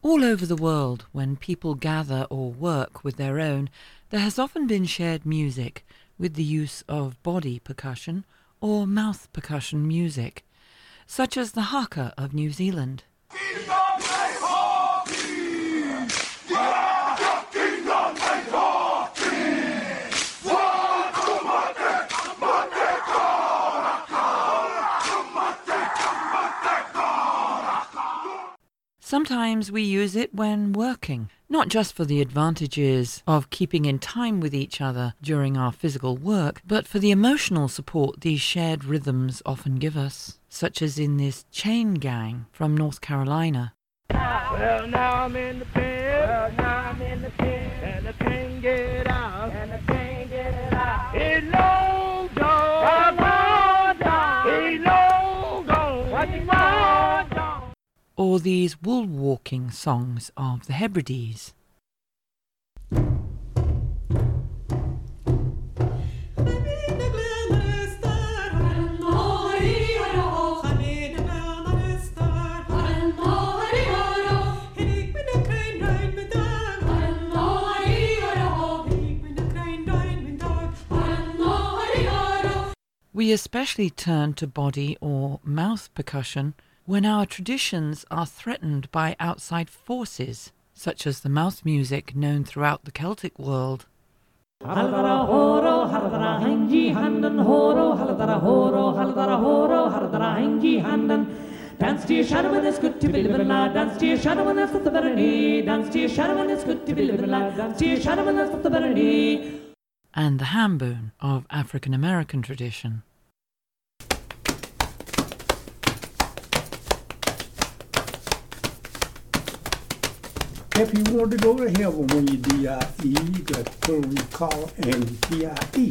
All over the world, when people gather or work with their own, there has often been shared music with the use of body percussion or mouth percussion music, such as the haka of New Zealand. Sometimes we use it when working, not just for the advantages of keeping in time with each other during our physical work, but for the emotional support these shared rhythms often give us, such as in this chain gang from North Carolina. Well, now I'm in the pen. Well, now I'm in the pen. Or these wool walking songs of the Hebrides. We especially turn to body or mouth percussion when our traditions are threatened by outside forces, such as the mouth music known throughout the Celtic world. Dance to your shadow when it's good to be living. Dance to your shadow that's the need. Dance to your shadow it's good to be living. Dance to your shadow that's the and the hambone of African American tradition. If you want to go to heaven when you DIE, you got to put collar and. If you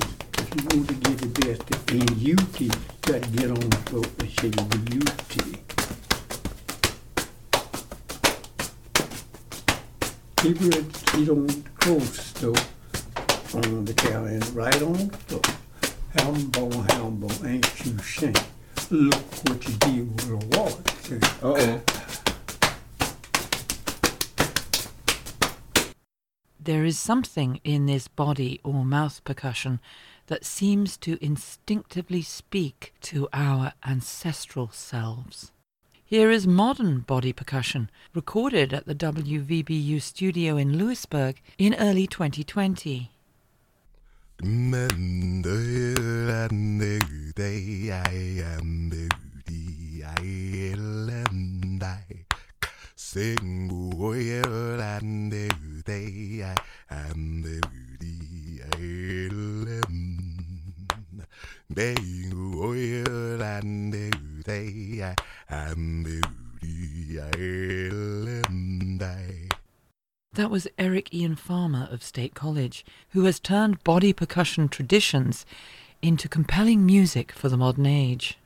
want to get the best in UT, you got to get on the throat and say UT. People that sit on the stove on the and right on the throat. Hambo, hambo, ain't you ashamed? Look what you did with a water. Uh-oh. There is something in this body or mouth percussion that seems to instinctively speak to our ancestral selves. Here is modern body percussion, recorded at the WVBU studio in Lewisburg in early 2020. Farmer of State College, who has turned body percussion traditions into compelling music for the modern age.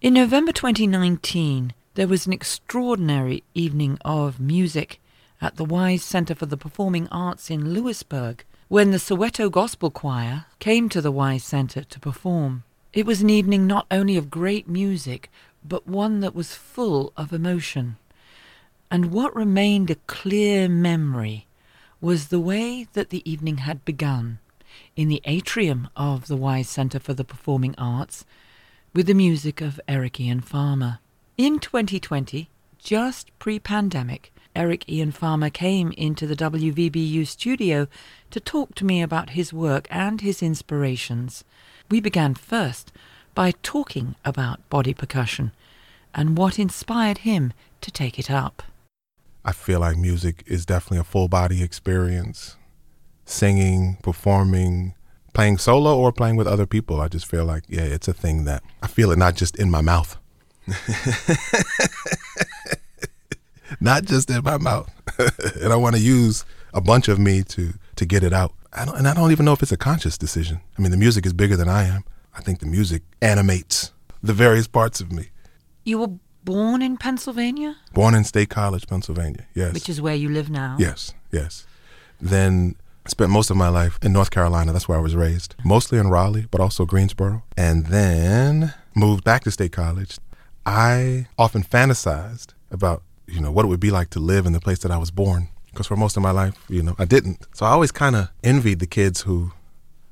In November 2019, there was an extraordinary evening of music at the Weis Center for the Performing Arts in Lewisburg when the Soweto Gospel Choir came to the Weis Center to perform. It was an evening not only of great music, but one that was full of emotion. And what remained a clear memory was the way that the evening had begun in the atrium of the Weis Center for the Performing Arts with the music of Eric Ian Farmer. In 2020, just pre pandemic, Eric Ian Farmer came into the WVBU studio to talk to me about his work and his inspirations. We began first by talking about body percussion and what inspired him to take it up. I feel like music is definitely a full body experience. Singing, performing, playing solo or playing with other people. I just feel like, yeah, it's a thing that I feel it not just in my mouth. not just in my mouth. and I want to use a bunch of me to to get it out. I don't, and I don't even know if it's a conscious decision. I mean, the music is bigger than I am. I think the music animates the various parts of me. You were born in Pennsylvania, Born in State College, Pennsylvania. Yes. which is where you live now. Yes, yes. Then spent most of my life in North Carolina. That's where I was raised. Mostly in Raleigh, but also Greensboro. And then moved back to State College. I often fantasized about you know, what it would be like to live in the place that I was born. Because for most of my life, you know, I didn't. So I always kind of envied the kids who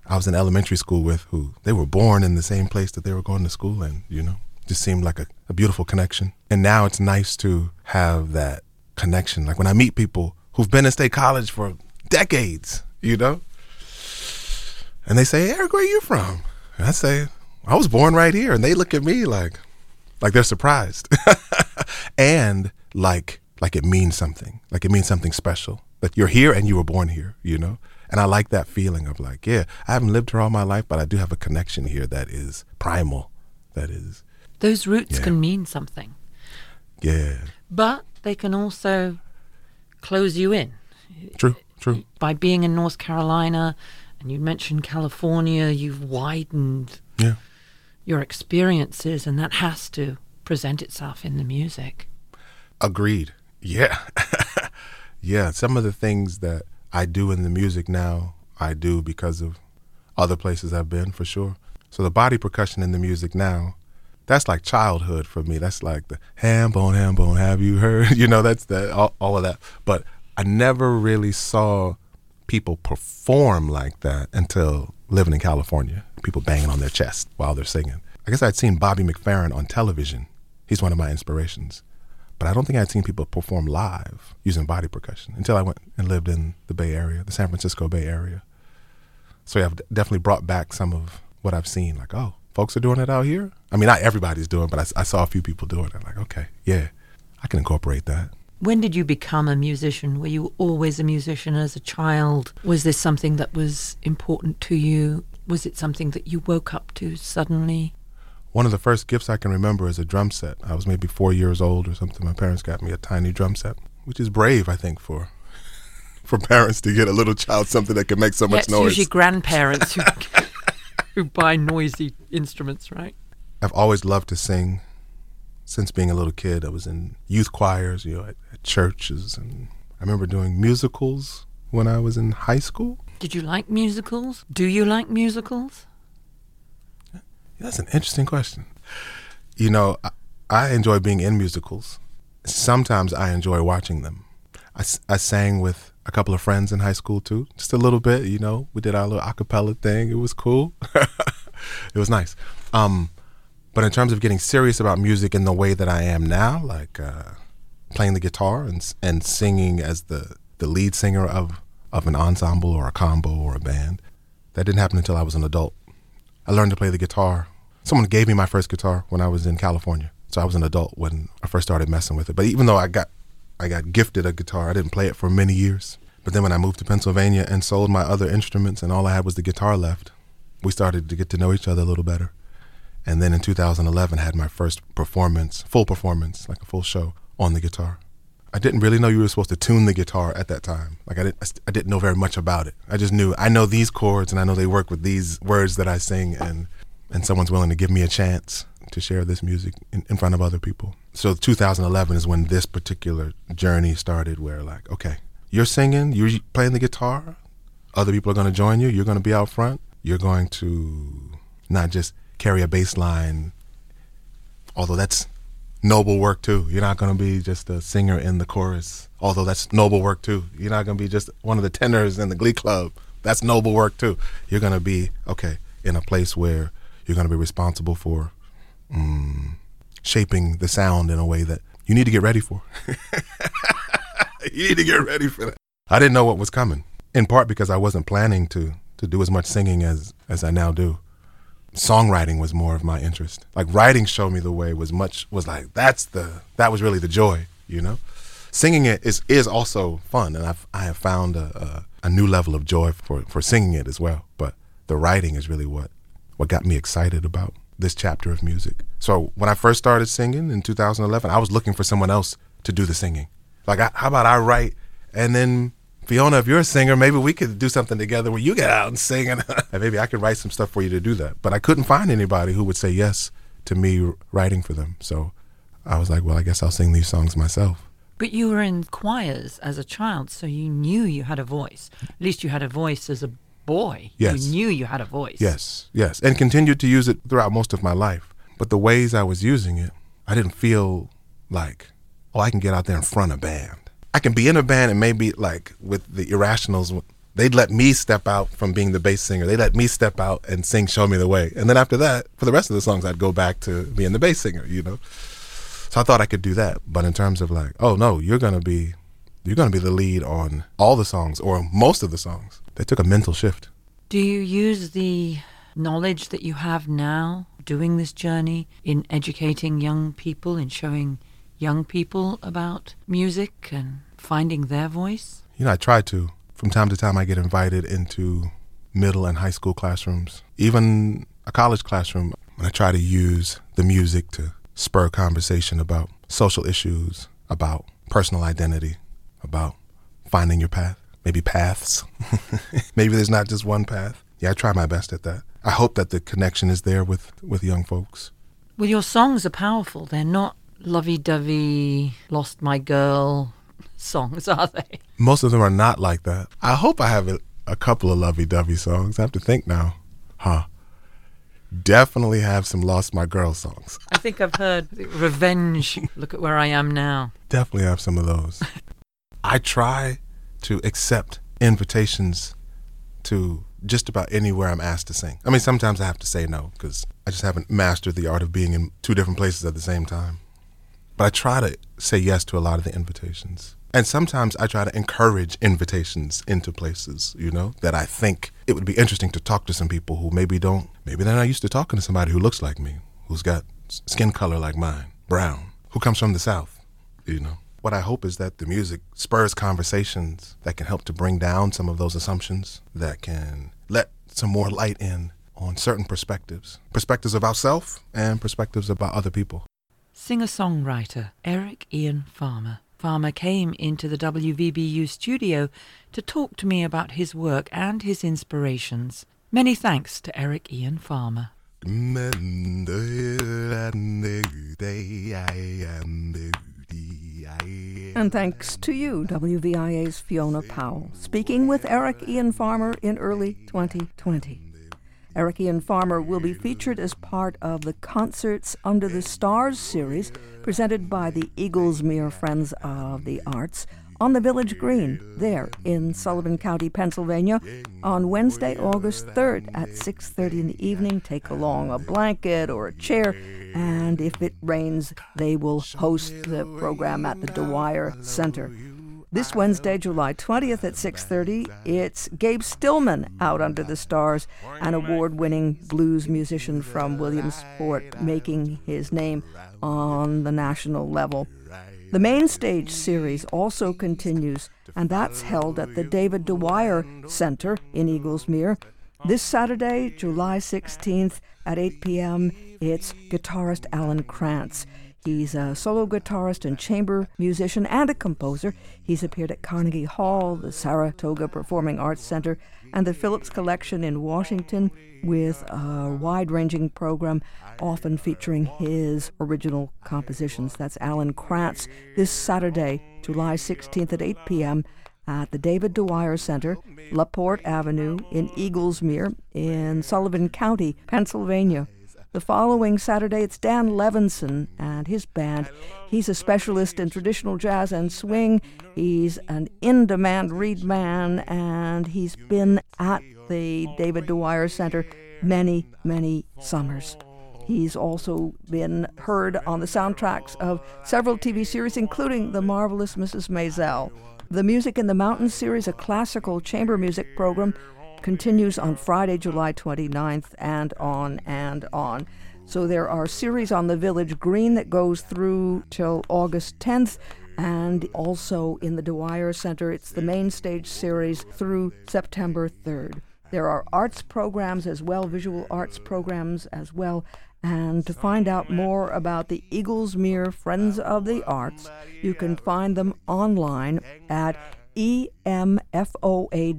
I was in elementary school with, who they were born in the same place that they were going to school in, you know. Just seemed like a, a beautiful connection. And now it's nice to have that connection. Like when I meet people who've been in state college for decades, you know, and they say, Eric, where are you from? And I say, I was born right here. And they look at me like, like they're surprised. and like, like it means something. Like it means something special. That you're here and you were born here, you know? And I like that feeling of like, yeah, I haven't lived here all my life, but I do have a connection here that is primal. That is, Those roots Yeah. can mean something, yeah, but they can also close you in. true, true. By being in North Carolina, and you mentioned California, you've widened Yeah. your experiences, and that has to present itself in the music. Agreed. Yeah. yeah. Some of the things that I do in the music now, I do because of other places I've been for sure. So the body percussion in the music now, that's like childhood for me. That's like the ham bone, ham bone, have you heard? you know, that's the all, all of that. But I never really saw people perform like that until living in California. People banging on their chest while they're singing. I guess I'd seen Bobby McFerrin on television. He's one of my inspirations but I don't think I'd seen people perform live using body percussion until I went and lived in the Bay Area, the San Francisco Bay Area. So yeah, I've definitely brought back some of what I've seen. Like, oh, folks are doing it out here. I mean, not everybody's doing, it, but I saw a few people doing it. I'm like, okay, yeah, I can incorporate that. When did you become a musician? Were you always a musician as a child? Was this something that was important to you? Was it something that you woke up to suddenly? One of the first gifts I can remember is a drum set. I was maybe four years old or something. My parents got me a tiny drum set, which is brave, I think, for for parents to get a little child something that can make so Yeah, much it's noise. usually grandparents who who buy noisy instruments, right? I've always loved to sing since being a little kid. I was in youth choirs, you know, at, at churches, and I remember doing musicals when I was in high school. Did you like musicals? Do you like musicals? That's an interesting question. You know, I, I enjoy being in musicals. Sometimes I enjoy watching them. I, I sang with a couple of friends in high school too, just a little bit. You know, we did our little acapella thing. It was cool. it was nice. Um, but in terms of getting serious about music in the way that I am now, like uh, playing the guitar and and singing as the the lead singer of of an ensemble or a combo or a band, that didn't happen until I was an adult. I learned to play the guitar. Someone gave me my first guitar when I was in California. So I was an adult when I first started messing with it. But even though I got I got gifted a guitar, I didn't play it for many years. But then when I moved to Pennsylvania and sold my other instruments and all I had was the guitar left, we started to get to know each other a little better. And then in 2011 had my first performance, full performance, like a full show on the guitar. I didn't really know you were supposed to tune the guitar at that time. Like I didn't, I I didn't know very much about it. I just knew I know these chords and I know they work with these words that I sing, and and someone's willing to give me a chance to share this music in, in front of other people. So 2011 is when this particular journey started, where like, okay, you're singing, you're playing the guitar, other people are going to join you. You're going to be out front. You're going to not just carry a bass line, although that's noble work too. You're not going to be just a singer in the chorus, although that's noble work too. You're not going to be just one of the tenors in the glee club. That's noble work too. You're going to be, okay, in a place where you're going to be responsible for mm, shaping the sound in a way that you need to get ready for. you need to get ready for that. I didn't know what was coming, in part because I wasn't planning to to do as much singing as as I now do. Songwriting was more of my interest. Like writing showed me the way was much was like that's the that was really the joy, you know. Singing it is is also fun, and I've I have found a, a a new level of joy for for singing it as well. But the writing is really what what got me excited about this chapter of music. So when I first started singing in 2011, I was looking for someone else to do the singing. Like, I, how about I write and then Fiona, if you're a singer, maybe we could do something together where you get out and sing, and, and maybe I could write some stuff for you to do that. But I couldn't find anybody who would say yes to me writing for them. So I was like, well, I guess I'll sing these songs myself. But you were in choirs as a child, so you knew you had a voice. At least you had a voice as a boy. Yes. You knew you had a voice. Yes, yes, and continued to use it throughout most of my life. But the ways I was using it, I didn't feel like oh, I can get out there in front of a band. I can be in a band and maybe like with the Irrationals, they'd let me step out from being the bass singer. They let me step out and sing "Show Me the Way," and then after that, for the rest of the songs, I'd go back to being the bass singer. You know, so I thought I could do that. But in terms of like, oh no, you're gonna be, you're gonna be the lead on all the songs or most of the songs. They took a mental shift. Do you use the knowledge that you have now doing this journey in educating young people, in showing young people about music and finding their voice? You know, I try to. From time to time, I get invited into middle and high school classrooms, even a college classroom, and I try to use the music to spur conversation about social issues, about personal identity, about finding your path, maybe paths. maybe there's not just one path. Yeah, I try my best at that. I hope that the connection is there with, with young folks. Well, your songs are powerful. They're not lovey dovey, lost my girl songs, are they? Most of them are not like that. I hope I have a, a couple of lovey dovey songs. I have to think now. Huh. Definitely have some Lost My Girl songs. I think I've heard Revenge, Look at Where I Am Now. Definitely have some of those. I try to accept invitations to just about anywhere I'm asked to sing. I mean, sometimes I have to say no because I just haven't mastered the art of being in two different places at the same time. But I try to say yes to a lot of the invitations. And sometimes I try to encourage invitations into places, you know, that I think it would be interesting to talk to some people who maybe don't, maybe they're not used to talking to somebody who looks like me, who's got skin color like mine, brown, who comes from the South, you know. What I hope is that the music spurs conversations that can help to bring down some of those assumptions, that can let some more light in on certain perspectives perspectives of ourselves and perspectives about other people. Singer songwriter Eric Ian Farmer. Farmer came into the WVBU studio to talk to me about his work and his inspirations. Many thanks to Eric Ian Farmer. And thanks to you, WVIA's Fiona Powell, speaking with Eric Ian Farmer in early 2020. Eric Ian Farmer will be featured as part of the Concerts Under the Stars series presented by the Eaglesmere Friends of the Arts on the Village Green, there in Sullivan County, Pennsylvania, on Wednesday, August 3rd at 6:30 in the evening. Take along a blanket or a chair, and if it rains, they will host the program at the Dewire Center. This Wednesday, July 20th at 6:30, it's Gabe Stillman out under the stars, an award-winning blues musician from Williamsport making his name on the national level. The main stage series also continues, and that's held at the David Dewire Center in Eaglesmere. This Saturday, July 16th at 8 p.m., it's guitarist Allen Krantz. He's a solo guitarist and chamber musician and a composer. He's appeared at Carnegie Hall, the Saratoga Performing Arts Center, and the Phillips Collection in Washington with a wide ranging program, often featuring his original compositions. That's Allen Krantz this Saturday, July 16th at 8 p.m. at the David Dewire Center, LaPorte Avenue in Eaglesmere in Sullivan County, Pennsylvania. The following Saturday, it's Dan Levinson and his band. He's a specialist in traditional jazz and swing. He's an in demand reed man, and he's been at the David Dewire Center many, many summers. He's also been heard on the soundtracks of several TV series, including The Marvelous Mrs. Maisel. The Music in the Mountains series, a classical chamber music program, continues on Friday, July 29th, and on and on. So there are series on the Village Green that goes through till August 10th, and also in the Dewire Center, it's the main stage series through September 3rd. There are arts programs as well, visual arts programs as well. And to find out more about the Eaglesmere Friends of the Arts, you can find them online at emfoa.org,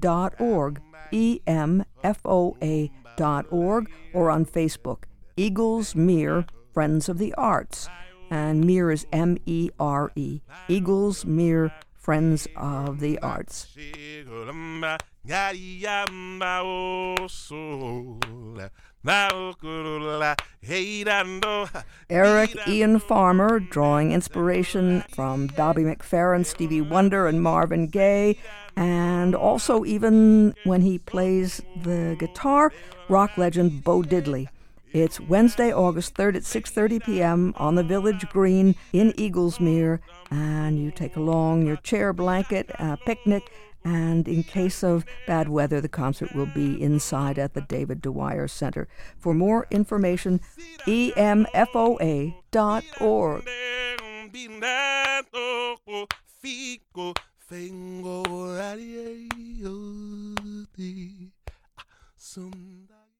emfoa.org, or on Facebook, Eagles Mere Friends of the Arts. And Mere is M E R E, Eaglesmere Friends of the Arts. Eric Ian Farmer drawing inspiration from Bobby McFerrin, Stevie Wonder, and Marvin Gaye, and also even when he plays the guitar, rock legend Bo Diddley. It's Wednesday, August 3rd at 6:30 p.m. on the Village Green in Eaglesmere, and you take along your chair, blanket, a picnic, and in case of bad weather, the concert will be inside at the David Dewire Center. For more information, emfoa.org.